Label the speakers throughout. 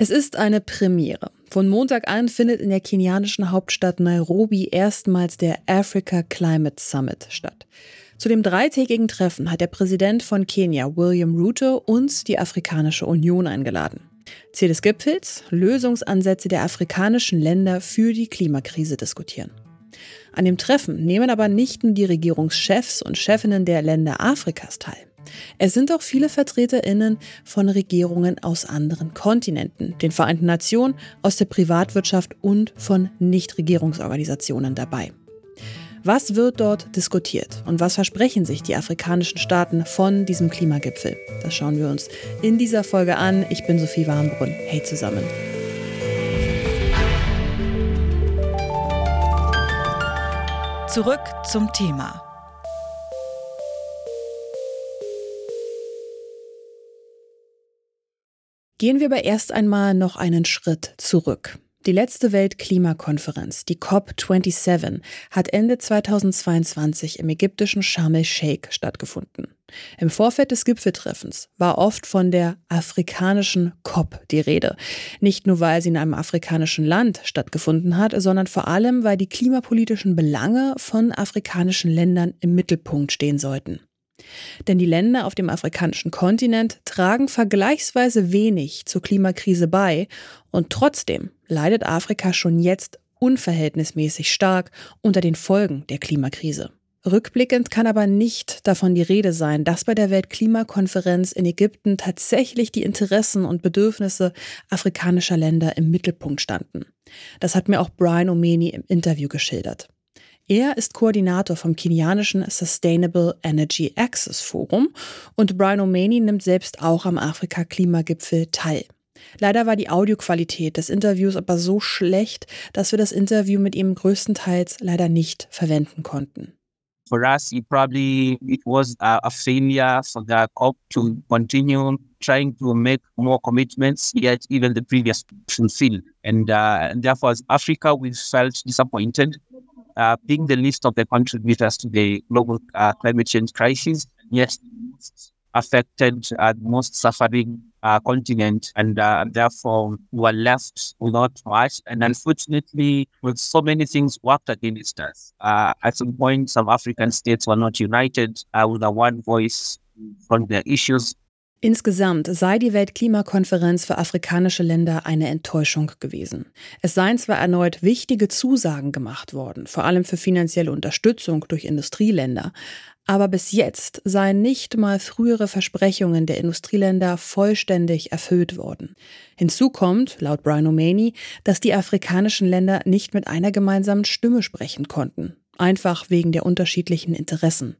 Speaker 1: Es ist eine Premiere. Von Montag an findet in der kenianischen Hauptstadt Nairobi erstmals der Africa Climate Summit statt. Zu dem dreitägigen Treffen hat der Präsident von Kenia, William Ruto, uns die Afrikanische Union eingeladen. Ziel des Gipfels, Lösungsansätze der afrikanischen Länder für die Klimakrise diskutieren. An dem Treffen nehmen aber nicht nur die Regierungschefs und Chefinnen der Länder Afrikas teil. Es sind auch viele Vertreterinnen von Regierungen aus anderen Kontinenten, den Vereinten Nationen, aus der Privatwirtschaft und von Nichtregierungsorganisationen dabei. Was wird dort diskutiert und was versprechen sich die afrikanischen Staaten von diesem Klimagipfel? Das schauen wir uns in dieser Folge an. Ich bin Sophie Warmbrunn. Hey zusammen.
Speaker 2: Zurück zum Thema.
Speaker 1: Gehen wir aber erst einmal noch einen Schritt zurück. Die letzte Weltklimakonferenz, die COP27, hat Ende 2022 im ägyptischen Sharm el-Sheikh stattgefunden. Im Vorfeld des Gipfeltreffens war oft von der afrikanischen COP die Rede. Nicht nur, weil sie in einem afrikanischen Land stattgefunden hat, sondern vor allem, weil die klimapolitischen Belange von afrikanischen Ländern im Mittelpunkt stehen sollten. Denn die Länder auf dem afrikanischen Kontinent tragen vergleichsweise wenig zur Klimakrise bei und trotzdem leidet Afrika schon jetzt unverhältnismäßig stark unter den Folgen der Klimakrise. Rückblickend kann aber nicht davon die Rede sein, dass bei der Weltklimakonferenz in Ägypten tatsächlich die Interessen und Bedürfnisse afrikanischer Länder im Mittelpunkt standen. Das hat mir auch Brian Omeni im Interview geschildert. Er ist Koordinator vom kenianischen Sustainable Energy Access Forum und Brian O'Mani nimmt selbst auch am Afrika-Klimagipfel teil. Leider war die Audioqualität des Interviews aber so schlecht, dass wir das Interview mit ihm größtenteils leider nicht verwenden konnten.
Speaker 3: For us, it probably it was a, a failure for the COP to continue trying to make more commitments, yet even the previous fulfilled. And, uh, therefore, as Africa, we felt disappointed uh, being the least of the contributors to the global uh, climate change crisis, yes, affected, uh, most suffering uh, continent, and uh, therefore were left without much. And unfortunately, with so many things worked against us, uh, at some point, some African states were not united uh, with a one voice on their issues.
Speaker 1: Insgesamt sei die Weltklimakonferenz für afrikanische Länder eine Enttäuschung gewesen. Es seien zwar erneut wichtige Zusagen gemacht worden, vor allem für finanzielle Unterstützung durch Industrieländer, aber bis jetzt seien nicht mal frühere Versprechungen der Industrieländer vollständig erfüllt worden. Hinzu kommt, laut Brian O'Mani, dass die afrikanischen Länder nicht mit einer gemeinsamen Stimme sprechen konnten, einfach wegen der unterschiedlichen Interessen.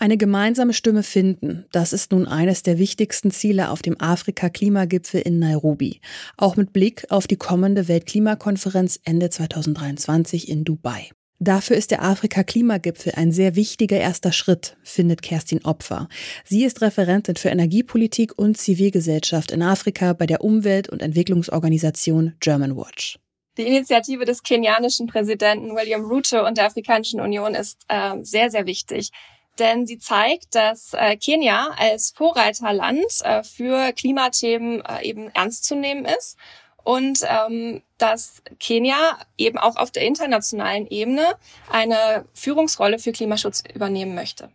Speaker 1: Eine gemeinsame Stimme finden, das ist nun eines der wichtigsten Ziele auf dem Afrika-Klimagipfel in Nairobi, auch mit Blick auf die kommende Weltklimakonferenz Ende 2023 in Dubai. Dafür ist der Afrika-Klimagipfel ein sehr wichtiger erster Schritt, findet Kerstin Opfer. Sie ist Referentin für Energiepolitik und Zivilgesellschaft in Afrika bei der Umwelt- und Entwicklungsorganisation German Watch.
Speaker 4: Die Initiative des kenianischen Präsidenten William Ruto und der Afrikanischen Union ist äh, sehr, sehr wichtig denn sie zeigt, dass äh, Kenia als Vorreiterland äh, für Klimathemen äh, eben ernst zu nehmen ist und ähm, dass Kenia eben auch auf der internationalen Ebene eine Führungsrolle für Klimaschutz übernehmen möchte.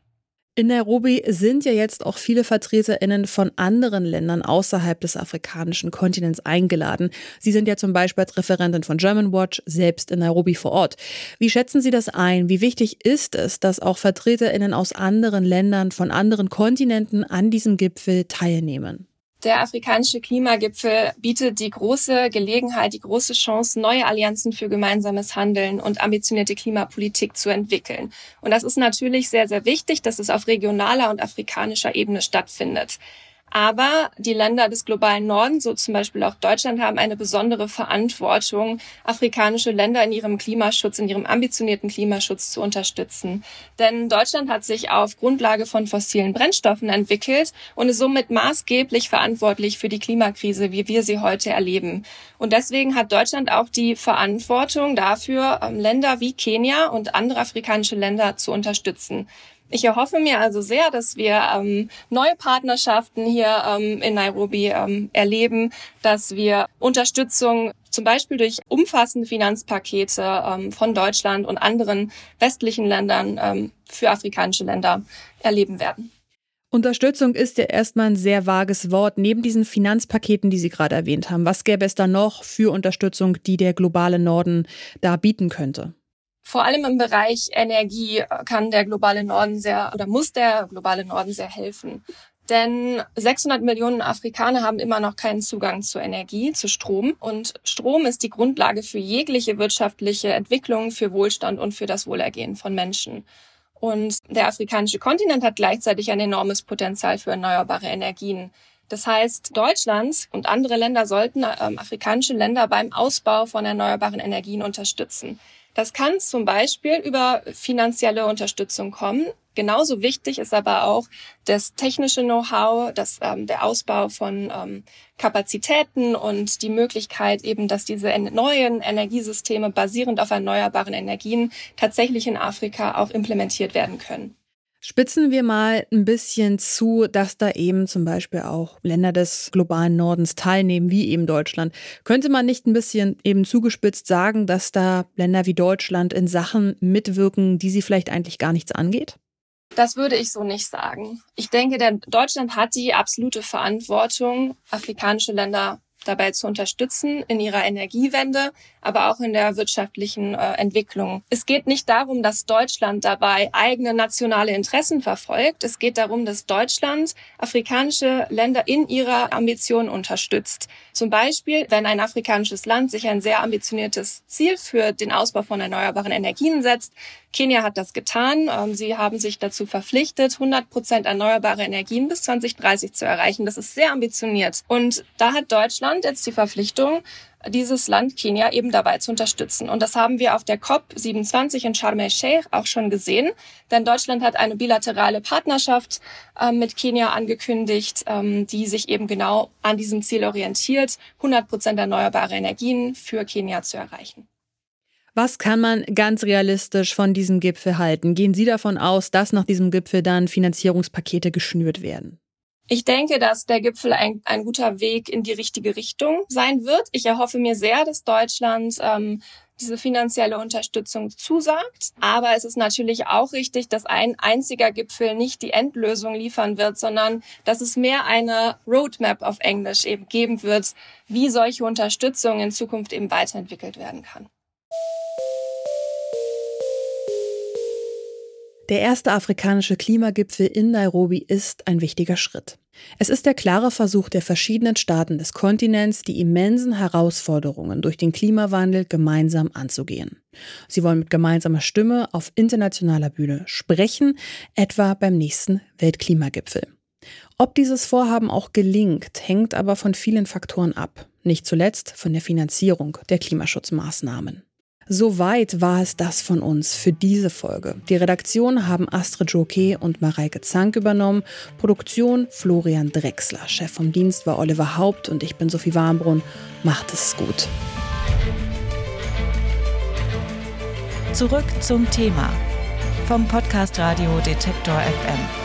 Speaker 1: In Nairobi sind ja jetzt auch viele VertreterInnen von anderen Ländern außerhalb des afrikanischen Kontinents eingeladen. Sie sind ja zum Beispiel als Referentin von German Watch selbst in Nairobi vor Ort. Wie schätzen Sie das ein? Wie wichtig ist es, dass auch VertreterInnen aus anderen Ländern, von anderen Kontinenten an diesem Gipfel teilnehmen?
Speaker 4: Der afrikanische Klimagipfel bietet die große Gelegenheit, die große Chance, neue Allianzen für gemeinsames Handeln und ambitionierte Klimapolitik zu entwickeln. Und das ist natürlich sehr, sehr wichtig, dass es auf regionaler und afrikanischer Ebene stattfindet. Aber die Länder des globalen Nordens, so zum Beispiel auch Deutschland, haben eine besondere Verantwortung, afrikanische Länder in ihrem Klimaschutz, in ihrem ambitionierten Klimaschutz zu unterstützen. Denn Deutschland hat sich auf Grundlage von fossilen Brennstoffen entwickelt und ist somit maßgeblich verantwortlich für die Klimakrise, wie wir sie heute erleben. Und deswegen hat Deutschland auch die Verantwortung dafür, ähm, Länder wie Kenia und andere afrikanische Länder zu unterstützen. Ich erhoffe mir also sehr, dass wir ähm, neue Partnerschaften hier ähm, in Nairobi ähm, erleben, dass wir Unterstützung zum Beispiel durch umfassende Finanzpakete ähm, von Deutschland und anderen westlichen Ländern ähm, für afrikanische Länder erleben werden.
Speaker 1: Unterstützung ist ja erstmal ein sehr vages Wort. Neben diesen Finanzpaketen, die Sie gerade erwähnt haben, was gäbe es da noch für Unterstützung, die der globale Norden da bieten könnte?
Speaker 4: Vor allem im Bereich Energie kann der globale Norden sehr oder muss der globale Norden sehr helfen. Denn 600 Millionen Afrikaner haben immer noch keinen Zugang zu Energie, zu Strom. Und Strom ist die Grundlage für jegliche wirtschaftliche Entwicklung, für Wohlstand und für das Wohlergehen von Menschen. Und der afrikanische Kontinent hat gleichzeitig ein enormes Potenzial für erneuerbare Energien. Das heißt, Deutschland und andere Länder sollten ähm, afrikanische Länder beim Ausbau von erneuerbaren Energien unterstützen. Das kann zum Beispiel über finanzielle Unterstützung kommen. Genauso wichtig ist aber auch das technische Know-how, das, ähm, der Ausbau von ähm, Kapazitäten und die Möglichkeit eben, dass diese neuen Energiesysteme basierend auf erneuerbaren Energien tatsächlich in Afrika auch implementiert werden können.
Speaker 1: Spitzen wir mal ein bisschen zu, dass da eben zum Beispiel auch Länder des globalen Nordens teilnehmen, wie eben Deutschland. Könnte man nicht ein bisschen eben zugespitzt sagen, dass da Länder wie Deutschland in Sachen mitwirken, die sie vielleicht eigentlich gar nichts angeht?
Speaker 4: Das würde ich so nicht sagen. Ich denke, denn Deutschland hat die absolute Verantwortung, afrikanische Länder dabei zu unterstützen in ihrer Energiewende, aber auch in der wirtschaftlichen äh, Entwicklung. Es geht nicht darum, dass Deutschland dabei eigene nationale Interessen verfolgt. Es geht darum, dass Deutschland afrikanische Länder in ihrer Ambition unterstützt. Zum Beispiel, wenn ein afrikanisches Land sich ein sehr ambitioniertes Ziel für den Ausbau von erneuerbaren Energien setzt, Kenia hat das getan. Ähm, sie haben sich dazu verpflichtet, 100 Prozent erneuerbare Energien bis 2030 zu erreichen. Das ist sehr ambitioniert. Und da hat Deutschland jetzt die Verpflichtung, dieses Land Kenia eben dabei zu unterstützen. Und das haben wir auf der COP27 in Sharm el-Sheikh auch schon gesehen. Denn Deutschland hat eine bilaterale Partnerschaft äh, mit Kenia angekündigt, ähm, die sich eben genau an diesem Ziel orientiert, 100 Prozent erneuerbare Energien für Kenia zu erreichen.
Speaker 1: Was kann man ganz realistisch von diesem Gipfel halten? Gehen Sie davon aus, dass nach diesem Gipfel dann Finanzierungspakete geschnürt werden?
Speaker 4: Ich denke, dass der Gipfel ein, ein guter Weg in die richtige Richtung sein wird. Ich erhoffe mir sehr, dass Deutschland ähm, diese finanzielle Unterstützung zusagt. Aber es ist natürlich auch richtig, dass ein einziger Gipfel nicht die Endlösung liefern wird, sondern dass es mehr eine Roadmap auf Englisch eben geben wird, wie solche Unterstützung in Zukunft eben weiterentwickelt werden kann.
Speaker 1: Der erste afrikanische Klimagipfel in Nairobi ist ein wichtiger Schritt. Es ist der klare Versuch der verschiedenen Staaten des Kontinents, die immensen Herausforderungen durch den Klimawandel gemeinsam anzugehen. Sie wollen mit gemeinsamer Stimme auf internationaler Bühne sprechen, etwa beim nächsten Weltklimagipfel. Ob dieses Vorhaben auch gelingt, hängt aber von vielen Faktoren ab, nicht zuletzt von der Finanzierung der Klimaschutzmaßnahmen. Soweit war es das von uns für diese Folge. Die Redaktion haben Astrid Joquet und Mareike Zank übernommen. Produktion Florian Drexler. Chef vom Dienst war Oliver Haupt und ich bin Sophie Warnbrunn. Macht es gut.
Speaker 2: Zurück zum Thema vom Podcast Radio Detektor FM.